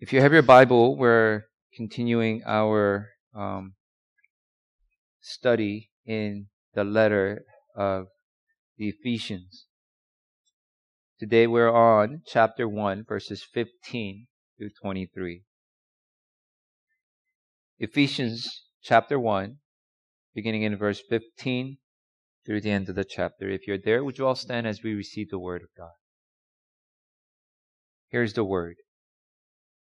If you have your Bible, we're continuing our um, study in the letter of the Ephesians. Today we're on chapter 1, verses 15 through 23. Ephesians chapter 1, beginning in verse 15 through the end of the chapter. If you're there, would you all stand as we receive the word of God? Here's the word.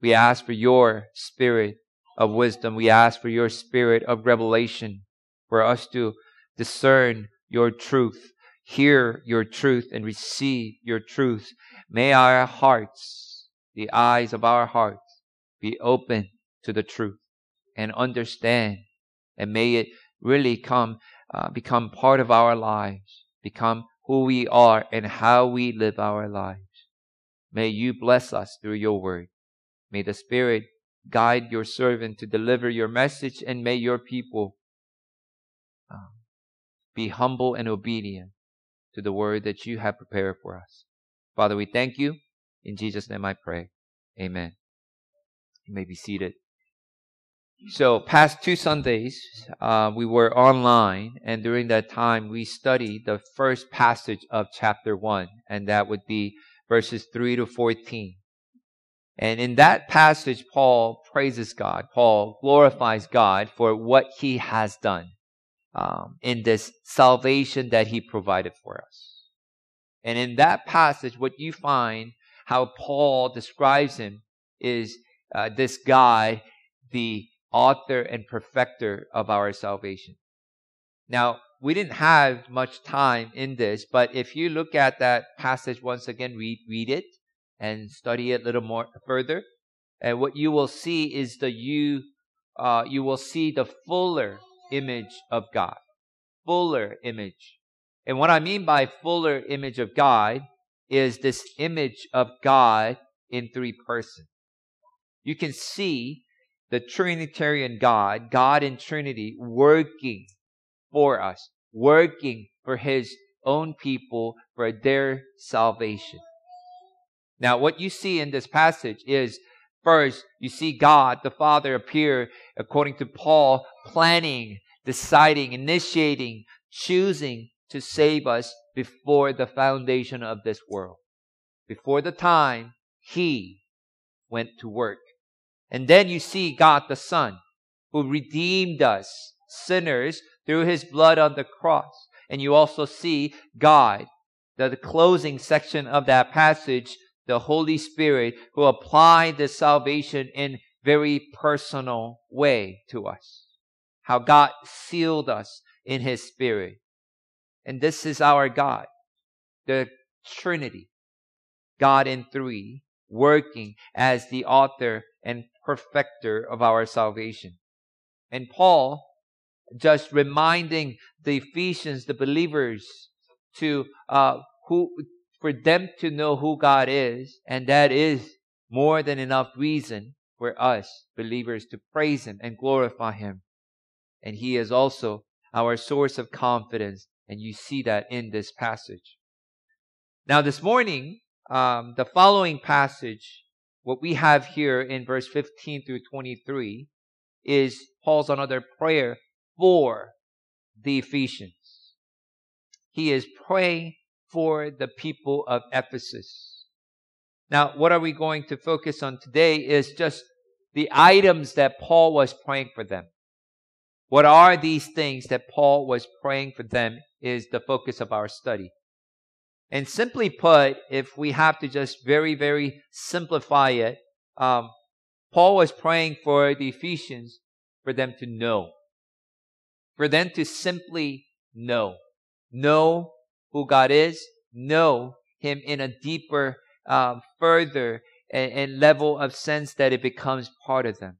We ask for your spirit of wisdom. We ask for your spirit of revelation for us to discern your truth, hear your truth, and receive your truth. May our hearts, the eyes of our hearts, be open to the truth and understand. And may it really come, uh, become part of our lives, become who we are and how we live our lives. May you bless us through your word. May the Spirit guide your servant to deliver your message, and may your people uh, be humble and obedient to the word that you have prepared for us. Father, we thank you. In Jesus' name I pray. Amen. You may be seated. So, past two Sundays, uh, we were online, and during that time, we studied the first passage of chapter 1, and that would be verses 3 to 14. And in that passage, Paul praises God. Paul glorifies God for what he has done um, in this salvation that he provided for us. And in that passage, what you find, how Paul describes him, is uh, this God, the author and perfecter of our salvation. Now, we didn't have much time in this, but if you look at that passage once again, read, read it and study it a little more further, and what you will see is the you, uh, you will see the fuller image of God. Fuller image. And what I mean by fuller image of God is this image of God in three persons. You can see the Trinitarian God, God in Trinity, working for us, working for His own people for their salvation. Now, what you see in this passage is first, you see God, the Father, appear, according to Paul, planning, deciding, initiating, choosing to save us before the foundation of this world. Before the time He went to work and then you see God the Son, who redeemed us, sinners, through his blood on the cross. And you also see God, the, closing section of that passage, the Holy Spirit, who applied the salvation in very personal way to us. How God sealed us in his spirit. And this is our God, the Trinity, God in three, working as the author and perfecter of our salvation. And Paul just reminding the Ephesians, the believers, to uh, who for them to know who God is, and that is more than enough reason for us believers to praise Him and glorify Him. And He is also our source of confidence. And you see that in this passage. Now, this morning, um, the following passage, what we have here in verse 15 through 23, is Paul's another prayer for the Ephesians. He is praying for the people of Ephesus. Now, what are we going to focus on today is just the items that Paul was praying for them. What are these things that Paul was praying for them is the focus of our study. And simply put, if we have to just very, very simplify it, um, Paul was praying for the Ephesians for them to know, for them to simply know, know who God is, know Him in a deeper, um, further, and, and level of sense that it becomes part of them.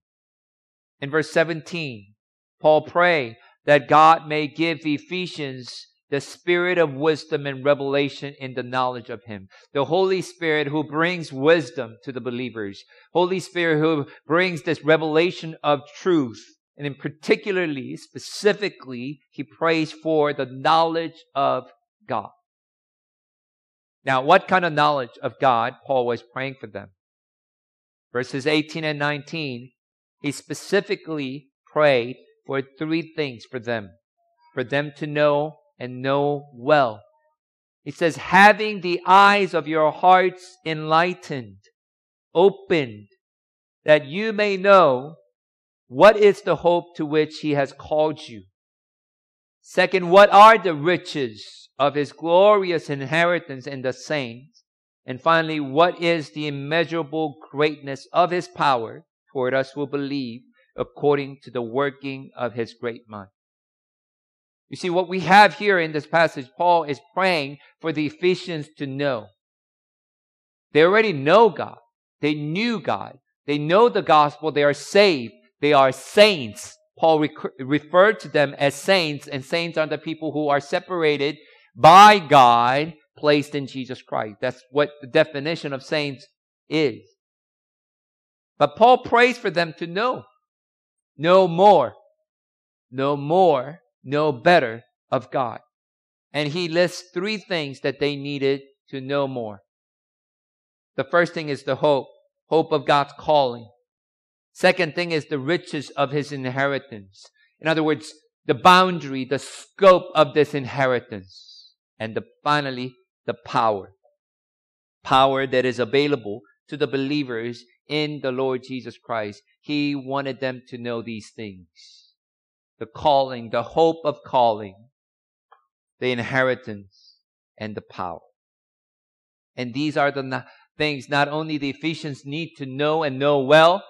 In verse 17, Paul prayed that God may give Ephesians the spirit of wisdom and revelation in the knowledge of Him. The Holy Spirit who brings wisdom to the believers. Holy Spirit who brings this revelation of truth. And in particularly, specifically, He prays for the knowledge of God. Now, what kind of knowledge of God Paul was praying for them? Verses 18 and 19, he specifically prayed for three things for them. For them to know and know well. He says, having the eyes of your hearts enlightened, opened, that you may know what is the hope to which he has called you. Second, what are the riches of his glorious inheritance in the saints? And finally, what is the immeasurable greatness of his power toward us who believe according to the working of his great might? You see, what we have here in this passage, Paul is praying for the Ephesians to know. They already know God. They knew God. They know the gospel. They are saved. They are saints. Paul rec- referred to them as saints, and saints are the people who are separated by God, placed in Jesus Christ. That's what the definition of saints is. But Paul prays for them to know. Know more. Know more know better of God. And he lists three things that they needed to know more. The first thing is the hope, hope of God's calling. Second thing is the riches of his inheritance. In other words, the boundary, the scope of this inheritance. And the, finally, the power. Power that is available to the believers in the Lord Jesus Christ. He wanted them to know these things the calling, the hope of calling, the inheritance, and the power. And these are the things not only the Ephesians need to know and know well,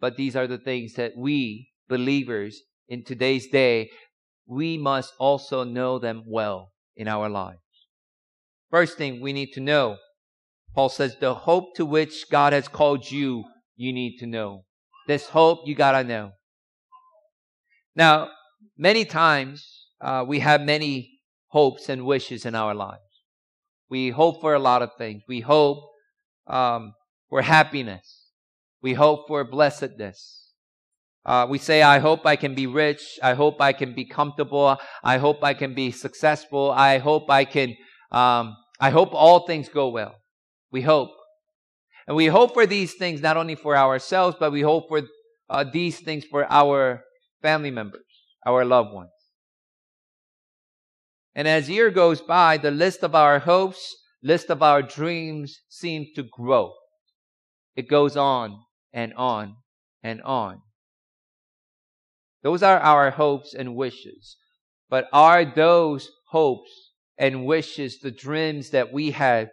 but these are the things that we, believers, in today's day, we must also know them well in our lives. First thing we need to know, Paul says, the hope to which God has called you, you need to know. This hope you gotta know. Now, many times uh, we have many hopes and wishes in our lives. We hope for a lot of things. We hope um, for happiness. We hope for blessedness. Uh, we say, I hope I can be rich. I hope I can be comfortable. I hope I can be successful. I hope I can, um, I hope all things go well. We hope. And we hope for these things not only for ourselves, but we hope for uh, these things for our family members, our loved ones. And as year goes by, the list of our hopes, list of our dreams seem to grow. It goes on and on and on. Those are our hopes and wishes. But are those hopes and wishes the dreams that we have?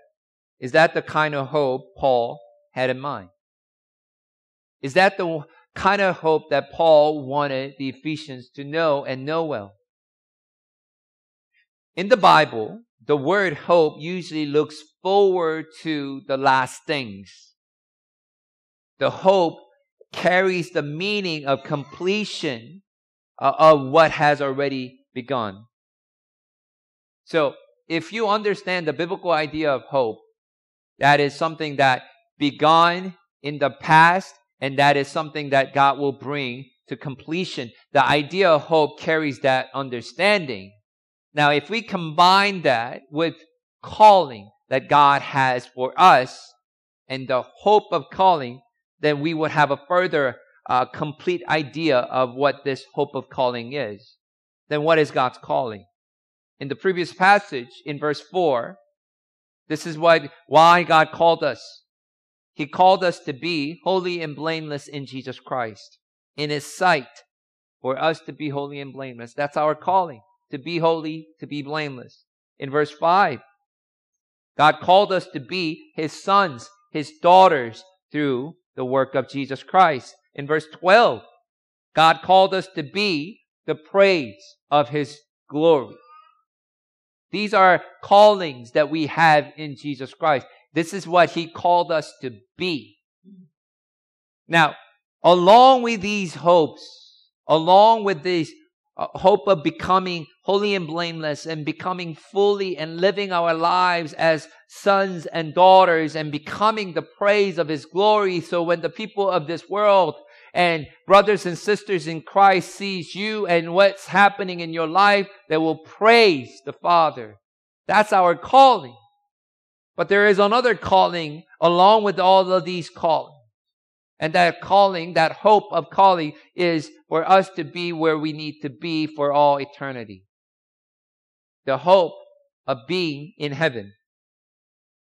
Is that the kind of hope Paul had in mind? Is that the kind of hope that Paul wanted the Ephesians to know and know well. In the Bible, the word hope usually looks forward to the last things. The hope carries the meaning of completion uh, of what has already begun. So, if you understand the biblical idea of hope, that is something that begun in the past and that is something that God will bring to completion. The idea of hope carries that understanding. Now, if we combine that with calling that God has for us and the hope of calling, then we would have a further uh, complete idea of what this hope of calling is. Then what is God's calling? In the previous passage, in verse 4, this is what, why God called us. He called us to be holy and blameless in Jesus Christ, in His sight, for us to be holy and blameless. That's our calling, to be holy, to be blameless. In verse 5, God called us to be His sons, His daughters through the work of Jesus Christ. In verse 12, God called us to be the praise of His glory. These are callings that we have in Jesus Christ. This is what He called us to be. Now, along with these hopes, along with this uh, hope of becoming holy and blameless and becoming fully and living our lives as sons and daughters and becoming the praise of His glory. So when the people of this world and brothers and sisters in Christ sees you and what's happening in your life, they will praise the Father. That's our calling. But there is another calling along with all of these callings. And that calling, that hope of calling is for us to be where we need to be for all eternity. The hope of being in heaven.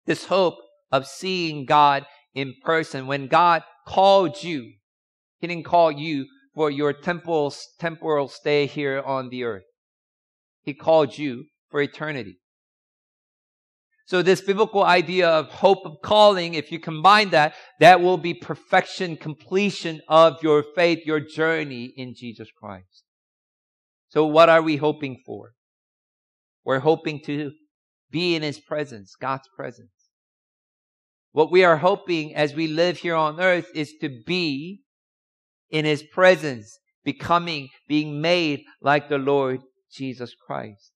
This hope of seeing God in person. When God called you, he didn't call you for your temporal, temporal stay here on the earth. He called you for eternity. So this biblical idea of hope of calling, if you combine that, that will be perfection, completion of your faith, your journey in Jesus Christ. So what are we hoping for? We're hoping to be in His presence, God's presence. What we are hoping as we live here on earth is to be in his presence, becoming, being made like the Lord Jesus Christ.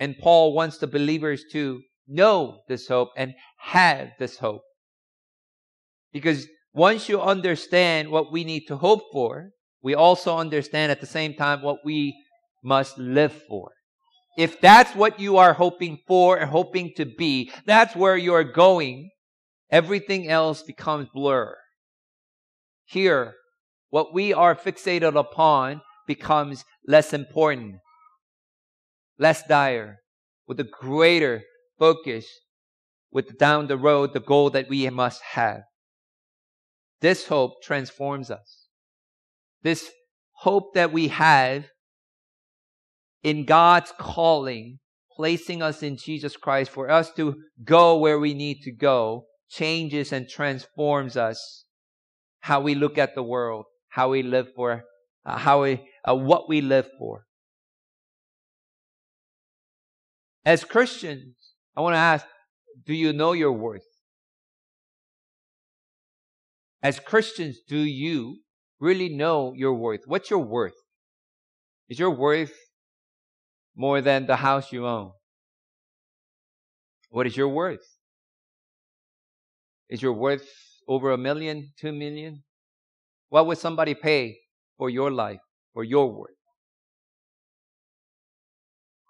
And Paul wants the believers to know this hope and have this hope. Because once you understand what we need to hope for, we also understand at the same time what we must live for. If that's what you are hoping for and hoping to be, that's where you're going, everything else becomes blur. Here, what we are fixated upon becomes less important, less dire, with a greater focus with down the road the goal that we must have. This hope transforms us. This hope that we have in God's calling, placing us in Jesus Christ for us to go where we need to go, changes and transforms us how we look at the world, how we live for, uh, how we, uh, what we live for. As Christians, I want to ask, do you know your worth? As Christians, do you really know your worth? What's your worth? Is your worth more than the house you own? What is your worth? Is your worth over a million, two million? What would somebody pay for your life, for your worth?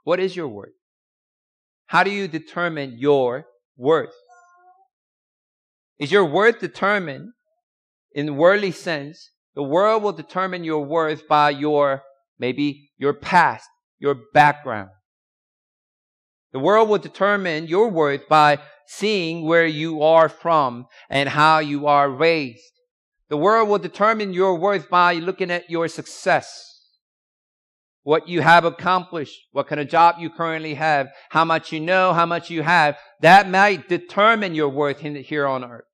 What is your worth? How do you determine your worth? Is your worth determined in worldly sense? The world will determine your worth by your, maybe your past, your background. The world will determine your worth by seeing where you are from and how you are raised. The world will determine your worth by looking at your success. What you have accomplished, what kind of job you currently have, how much you know, how much you have. That might determine your worth here on earth.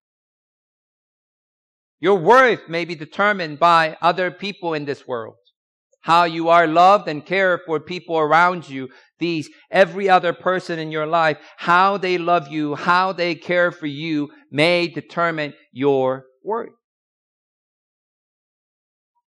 Your worth may be determined by other people in this world. How you are loved and cared for people around you. These, every other person in your life, how they love you, how they care for you may determine your worth.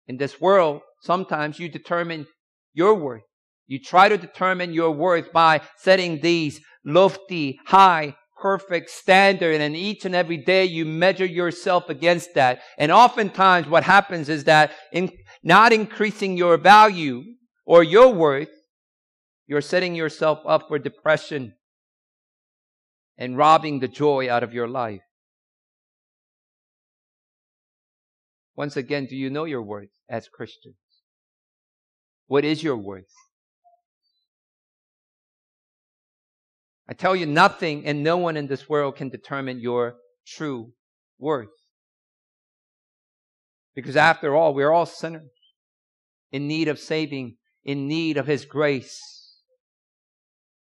In this world, sometimes you determine your worth. You try to determine your worth by setting these lofty, high perfect standard and each and every day you measure yourself against that. And oftentimes what happens is that in not increasing your value or your worth, you're setting yourself up for depression and robbing the joy out of your life. Once again, do you know your worth as Christians? What is your worth? I tell you, nothing and no one in this world can determine your true worth. Because after all, we're all sinners in need of saving, in need of His grace.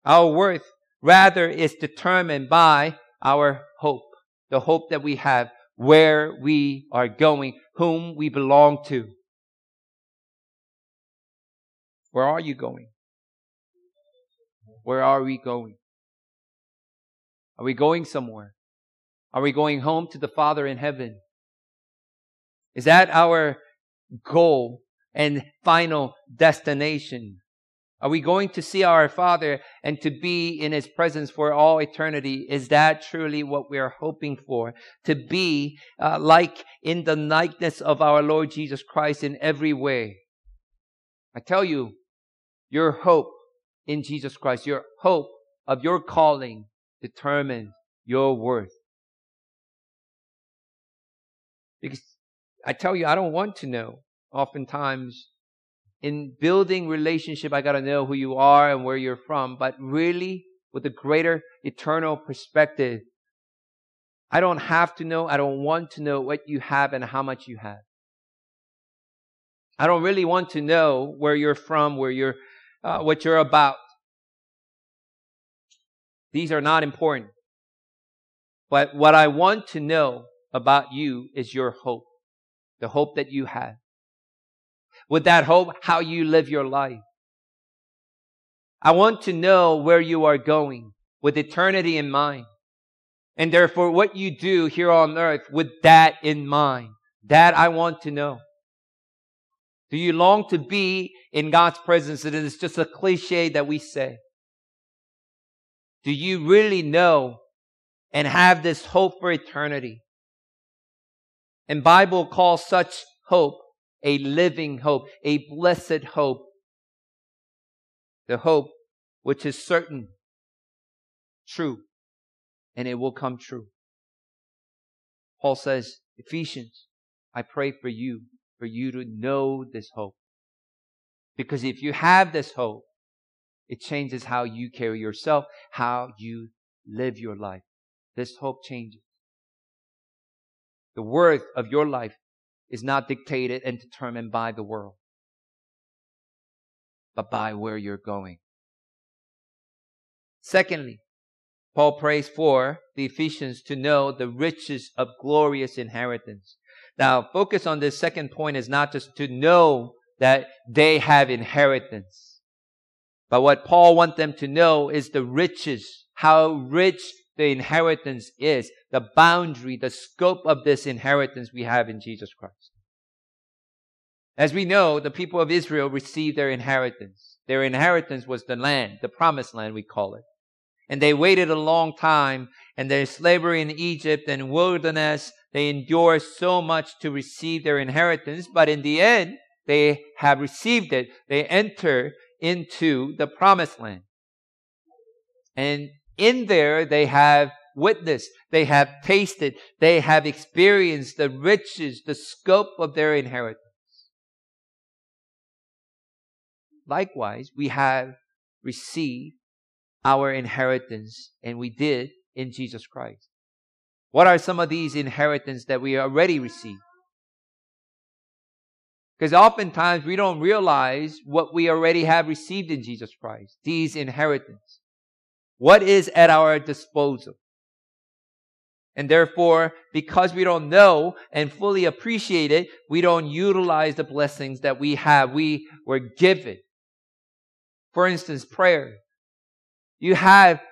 Our worth rather is determined by our hope, the hope that we have, where we are going, whom we belong to. Where are you going? Where are we going? Are we going somewhere? Are we going home to the Father in heaven? Is that our goal and final destination? Are we going to see our Father and to be in His presence for all eternity? Is that truly what we are hoping for? To be uh, like in the likeness of our Lord Jesus Christ in every way. I tell you, your hope in Jesus Christ, your hope of your calling determines your worth. Because I tell you, I don't want to know. Oftentimes, in building relationship, I got to know who you are and where you're from. But really, with a greater eternal perspective, I don't have to know. I don't want to know what you have and how much you have. I don't really want to know where you're from, where you're, uh, what you're about. These are not important. But what I want to know about you is your hope, the hope that you have with that hope, how you live your life. I want to know where you are going with eternity in mind. And therefore, what you do here on earth with that in mind. That I want to know. Do you long to be in God's presence? It is just a cliche that we say. Do you really know and have this hope for eternity? And Bible calls such hope a living hope, a blessed hope. The hope which is certain, true, and it will come true. Paul says, Ephesians, I pray for you, for you to know this hope. Because if you have this hope, it changes how you carry yourself, how you live your life. This hope changes. The worth of your life is not dictated and determined by the world, but by where you're going. Secondly, Paul prays for the Ephesians to know the riches of glorious inheritance. Now, focus on this second point is not just to know that they have inheritance, but what Paul wants them to know is the riches, how rich the inheritance is, the boundary, the scope of this inheritance we have in Jesus Christ. As we know, the people of Israel received their inheritance. Their inheritance was the land, the promised land, we call it. And they waited a long time, and their slavery in Egypt and wilderness, they endured so much to receive their inheritance, but in the end, they have received it. They enter into the promised land. And in there, they have witnessed, they have tasted, they have experienced the riches, the scope of their inheritance. Likewise, we have received our inheritance, and we did in Jesus Christ. What are some of these inheritance that we already received? Because oftentimes we don't realize what we already have received in Jesus Christ, these inheritance. What is at our disposal? And therefore, because we don't know and fully appreciate it, we don't utilize the blessings that we have. We were given. For instance, prayer. You have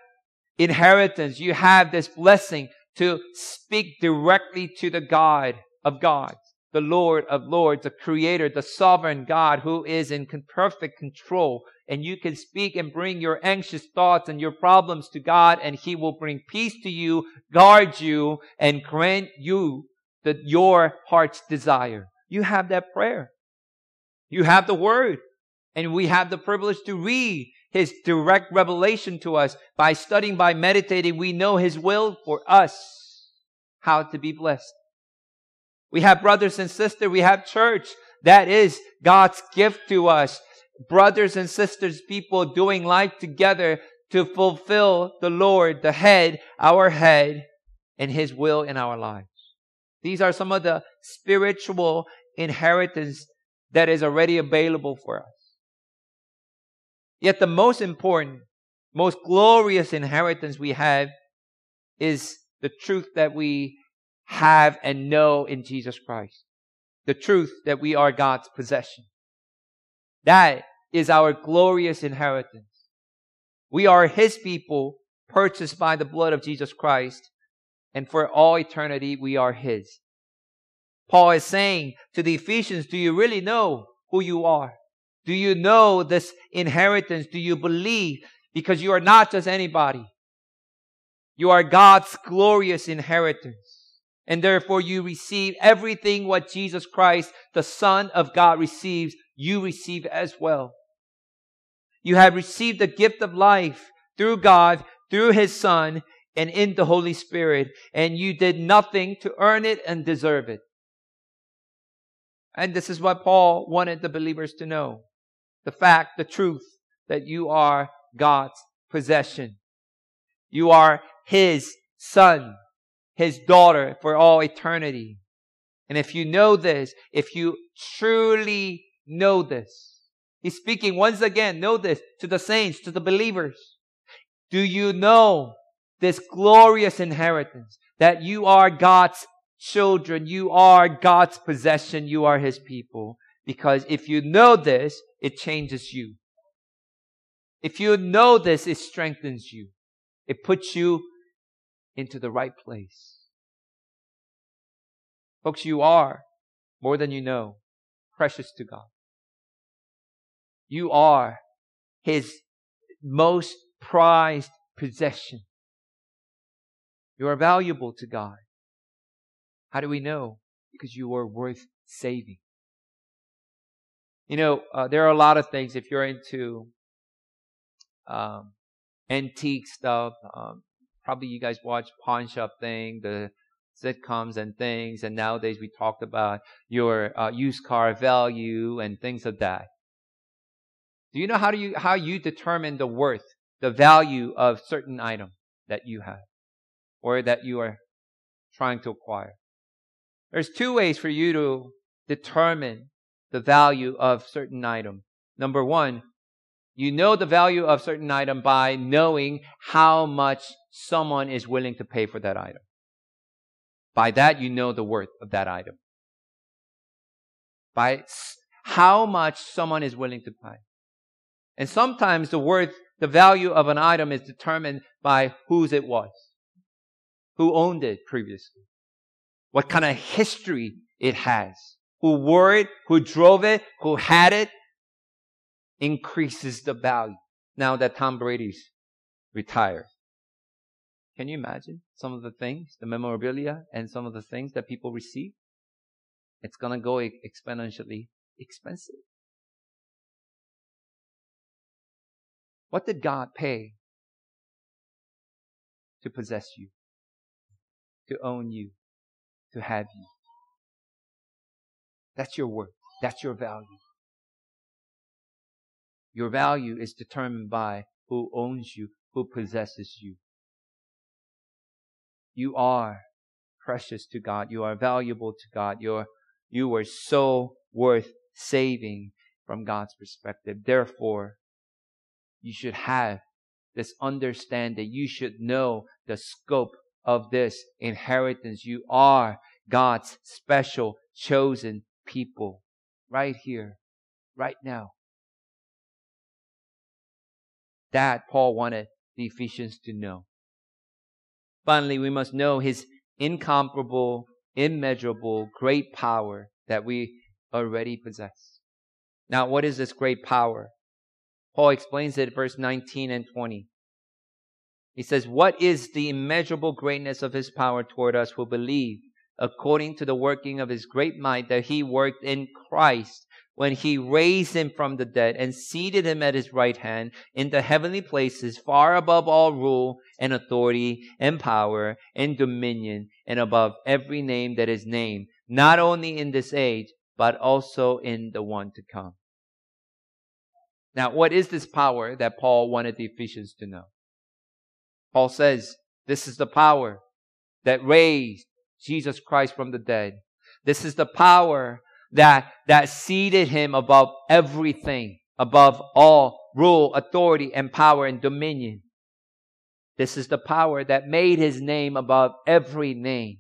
inheritance. You have this blessing to speak directly to the God of gods, the Lord of Lords, the Creator, the Sovereign God who is in perfect control. And you can speak and bring your anxious thoughts and your problems to God, and He will bring peace to you, guard you, and grant you the, your heart's desire. You have that prayer. You have the Word. And we have the privilege to read His direct revelation to us. By studying, by meditating, we know His will for us, how to be blessed. We have brothers and sisters. We have church. That is God's gift to us. Brothers and sisters, people doing life together to fulfill the Lord, the head, our head, and His will in our lives. These are some of the spiritual inheritance that is already available for us. Yet the most important, most glorious inheritance we have is the truth that we have and know in Jesus Christ. The truth that we are God's possession. That is our glorious inheritance. We are His people purchased by the blood of Jesus Christ. And for all eternity, we are His. Paul is saying to the Ephesians, do you really know who you are? Do you know this inheritance? Do you believe? Because you are not just anybody. You are God's glorious inheritance and therefore you receive everything what Jesus Christ, the Son of God, receives, you receive as well. You have received the gift of life through God, through His Son, and in the Holy Spirit, and you did nothing to earn it and deserve it. And this is what Paul wanted the believers to know. The fact, the truth, that you are God's possession. You are His Son his daughter for all eternity. And if you know this, if you truly know this, he's speaking once again, know this to the saints, to the believers. Do you know this glorious inheritance that you are God's children, you are God's possession, you are his people? Because if you know this, it changes you. If you know this, it strengthens you. It puts you into the right place. Folks, you are more than you know precious to God. You are His most prized possession. You are valuable to God. How do we know? Because you are worth saving. You know, uh, there are a lot of things if you're into um, antique stuff, um, probably you guys watch Pawn Shop thing, the sitcoms and things, and nowadays we talked about your uh, used car value and things of that. Do you know how do you how you determine the worth, the value of certain item that you have, or that you are trying to acquire? There's two ways for you to determine the value of certain item. Number one, you know the value of certain item by knowing how much someone is willing to pay for that item. By that, you know the worth of that item. By how much someone is willing to pay. And sometimes the worth, the value of an item is determined by whose it was. Who owned it previously. What kind of history it has. Who wore it, who drove it, who had it, increases the value now that Tom Brady's retired. Can you imagine some of the things, the memorabilia and some of the things that people receive? It's going to go exponentially expensive. What did God pay to possess you, to own you, to have you? That's your worth. That's your value. Your value is determined by who owns you, who possesses you. You are precious to God. You are valuable to God. You're, you are so worth saving from God's perspective. Therefore, you should have this understanding. You should know the scope of this inheritance. You are God's special chosen people right here, right now. That Paul wanted the Ephesians to know. Finally, we must know his incomparable, immeasurable, great power that we already possess. Now, what is this great power? Paul explains it verse 19 and 20. He says, What is the immeasurable greatness of his power toward us who believe, according to the working of his great might that he worked in Christ when he raised him from the dead and seated him at his right hand in the heavenly places, far above all rule and authority and power and dominion, and above every name that is named, not only in this age, but also in the one to come. Now, what is this power that Paul wanted the Ephesians to know? Paul says, this is the power that raised Jesus Christ from the dead. This is the power that, that seated him above everything, above all rule, authority, and power and dominion. This is the power that made his name above every name.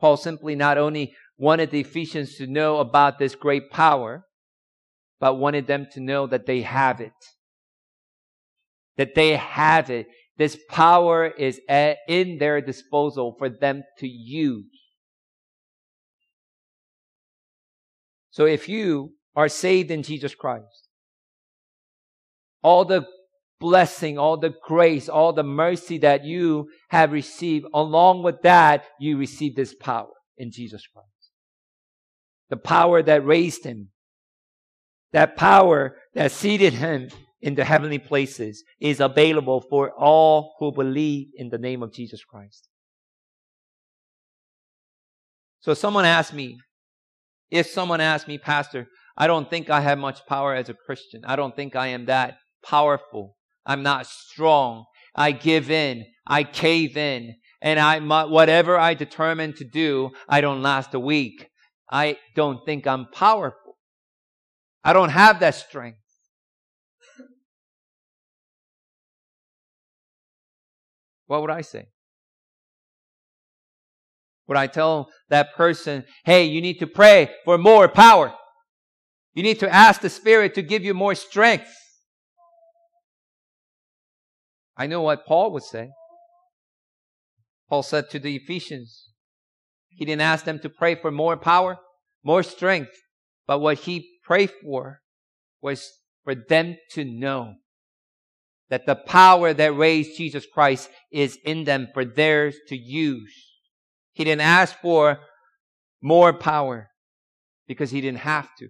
Paul simply not only wanted the Ephesians to know about this great power, but wanted them to know that they have it. That they have it. This power is at, in their disposal for them to use. So if you are saved in Jesus Christ, all the blessing, all the grace, all the mercy that you have received, along with that, you receive this power in Jesus Christ. The power that raised him, that power that seated him in the heavenly places is available for all who believe in the name of Jesus Christ. So someone asked me, if someone asks me, Pastor, I don't think I have much power as a Christian. I don't think I am that powerful. I'm not strong. I give in. I cave in. And I, whatever I determine to do, I don't last a week. I don't think I'm powerful. I don't have that strength. What would I say? Would I tell that person, hey, you need to pray for more power? You need to ask the Spirit to give you more strength. I know what Paul would say. Paul said to the Ephesians, he didn't ask them to pray for more power, more strength, but what he prayed for was for them to know that the power that raised Jesus Christ is in them for theirs to use. He didn't ask for more power because he didn't have to.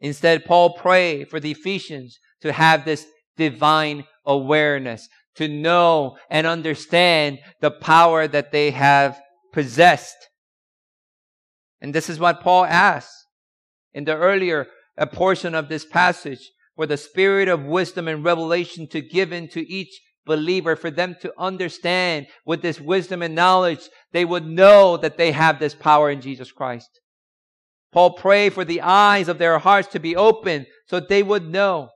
Instead, Paul prayed for the Ephesians to have this divine awareness, to know and understand the power that they have possessed. And this is what Paul asks in the earlier portion of this passage for the spirit of wisdom and revelation to give into each believer, for them to understand with this wisdom and knowledge, they would know that they have this power in Jesus Christ. Paul prayed for the eyes of their hearts to be open so that they would know.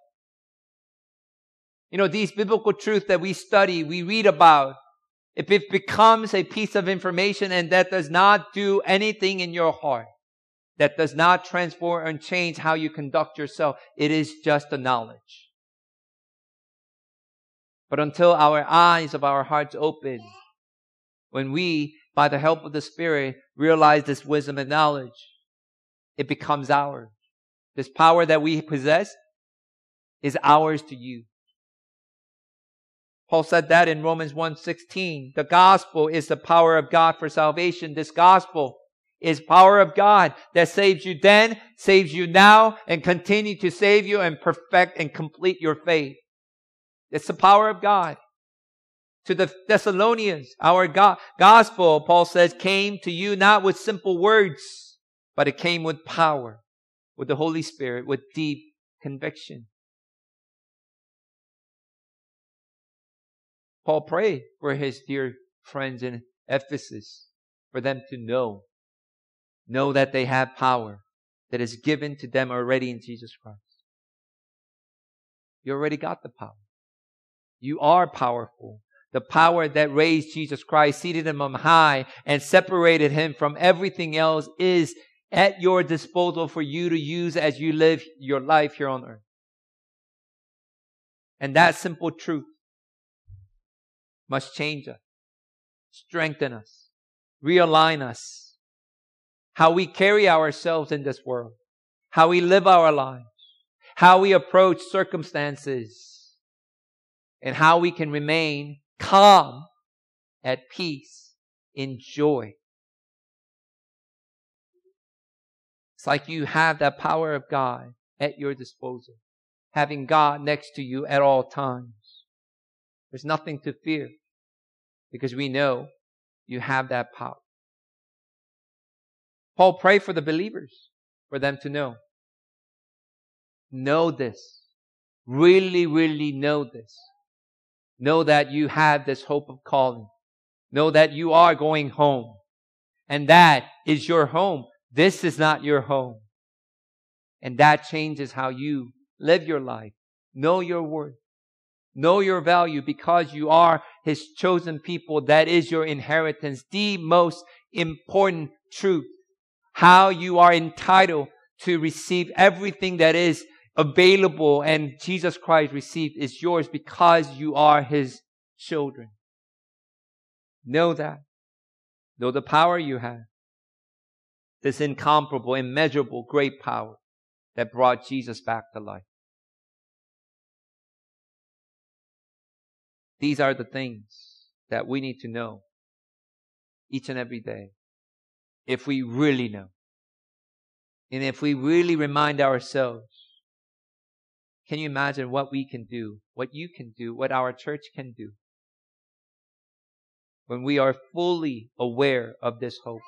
You know, these biblical truths that we study, we read about, if it becomes a piece of information and that does not do anything in your heart, that does not transform and change how you conduct yourself, it is just a knowledge. But until our eyes of our hearts open, when we, by the help of the Spirit, realize this wisdom and knowledge, it becomes ours. This power that we possess is ours to use. Paul said that in Romans 1:16. The gospel is the power of God for salvation. This gospel is power of God that saves you then, saves you now, and continue to save you and perfect and complete your faith. It's the power of God. To the Thessalonians, our go- gospel, Paul says, came to you not with simple words, but it came with power, with the Holy Spirit, with deep conviction. Paul prayed for his dear friends in Ephesus, for them to know, know that they have power that is given to them already in Jesus Christ. You already got the power. You are powerful. The power that raised Jesus Christ, seated him on high, and separated him from everything else is at your disposal for you to use as you live your life here on earth. And that simple truth must change us, strengthen us, realign us, how we carry ourselves in this world, how we live our lives, how we approach circumstances, and how we can remain calm, at peace, in joy. It's like you have that power of God at your disposal, having God next to you at all times. There's nothing to fear because we know you have that power. Paul prayed for the believers, for them to know. Know this. Really, really know this. Know that you have this hope of calling. Know that you are going home. And that is your home. This is not your home. And that changes how you live your life. Know your worth. Know your value because you are His chosen people. That is your inheritance. The most important truth. How you are entitled to receive everything that is available and Jesus Christ received is yours because you are His children. Know that. Know the power you have. This incomparable, immeasurable, great power that brought Jesus back to life. These are the things that we need to know each and every day if we really know. And if we really remind ourselves, can you imagine what we can do, what you can do, what our church can do? When we are fully aware of this hope,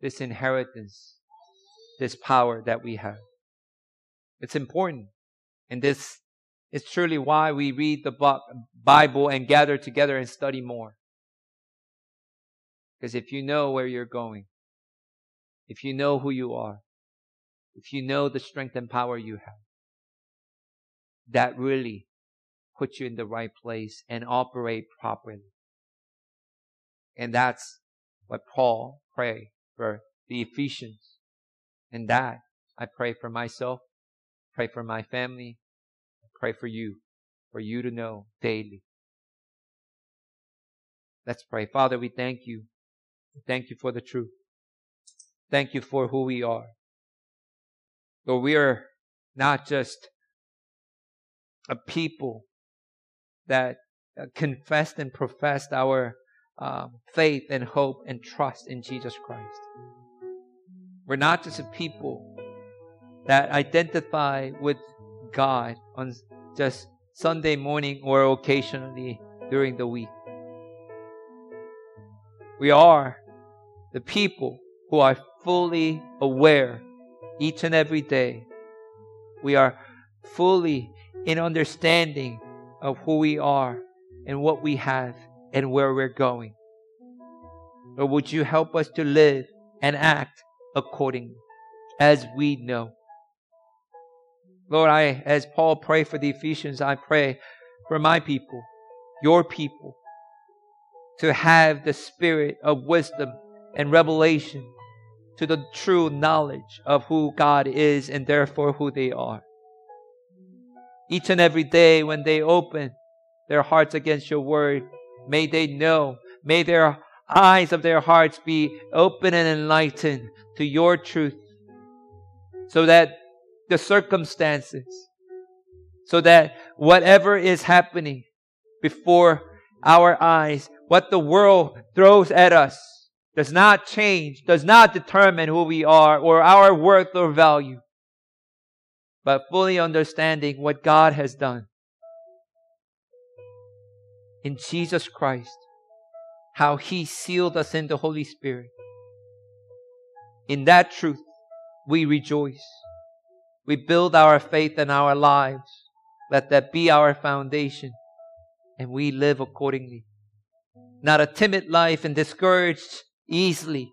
this inheritance, this power that we have. It's important. And this is truly why we read the Bible and gather together and study more. Because if you know where you're going, if you know who you are, if you know the strength and power you have, that really puts you in the right place and operate properly. And that's what Paul prayed for the Ephesians. And that I pray for myself, pray for my family, pray for you, for you to know daily. Let's pray. Father, we thank you. Thank you for the truth. Thank you for who we are. Lord, we are not just a people that uh, confessed and professed our um, faith and hope and trust in Jesus Christ. We're not just a people that identify with God on just Sunday morning or occasionally during the week. We are the people who are fully aware each and every day. We are fully in understanding of who we are and what we have and where we're going. Lord, would you help us to live and act accordingly as we know? Lord, I, as Paul prayed for the Ephesians, I pray for my people, your people, to have the spirit of wisdom and revelation to the true knowledge of who God is and therefore who they are each and every day when they open their hearts against your word. May they know, may their eyes of their hearts be open and enlightened to your truth so that the circumstances, so that whatever is happening before our eyes, what the world throws at us, does not change, does not determine who we are or our worth or value but fully understanding what God has done in Jesus Christ, how He sealed us in the Holy Spirit. In that truth, we rejoice. We build our faith and our lives. Let that be our foundation, and we live accordingly. Not a timid life and discouraged easily,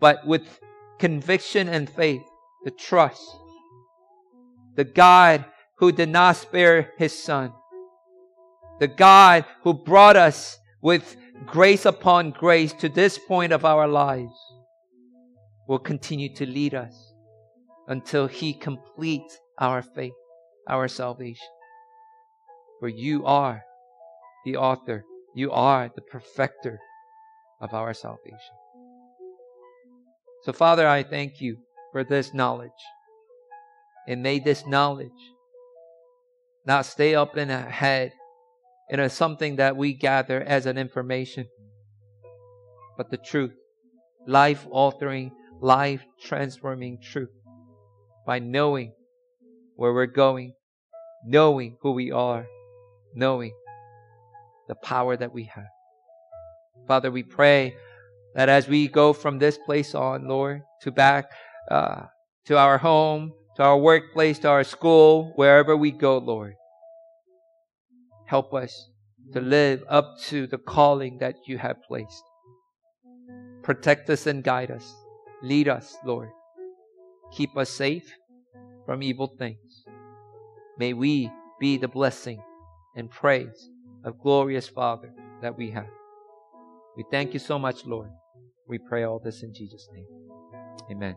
but with conviction and faith, the trust the God who did not spare his son, the God who brought us with grace upon grace to this point of our lives, will continue to lead us until he completes our faith, our salvation. For you are the author, you are the perfecter of our salvation. So, Father, I thank you for this knowledge. And may this knowledge not stay up in our head. And it's something that we gather as an information, but the truth, life altering, life transforming truth. By knowing where we're going, knowing who we are, knowing the power that we have. Father, we pray that as we go from this place on, Lord, to back uh, to our home, to our workplace, to our school, wherever we go, Lord, help us to live up to the calling that you have placed. Protect us and guide us. Lead us, Lord. Keep us safe from evil things. May we be the blessing and praise of glorious Father that we have. We thank you so much, Lord. We pray all this in Jesus' name. Amen.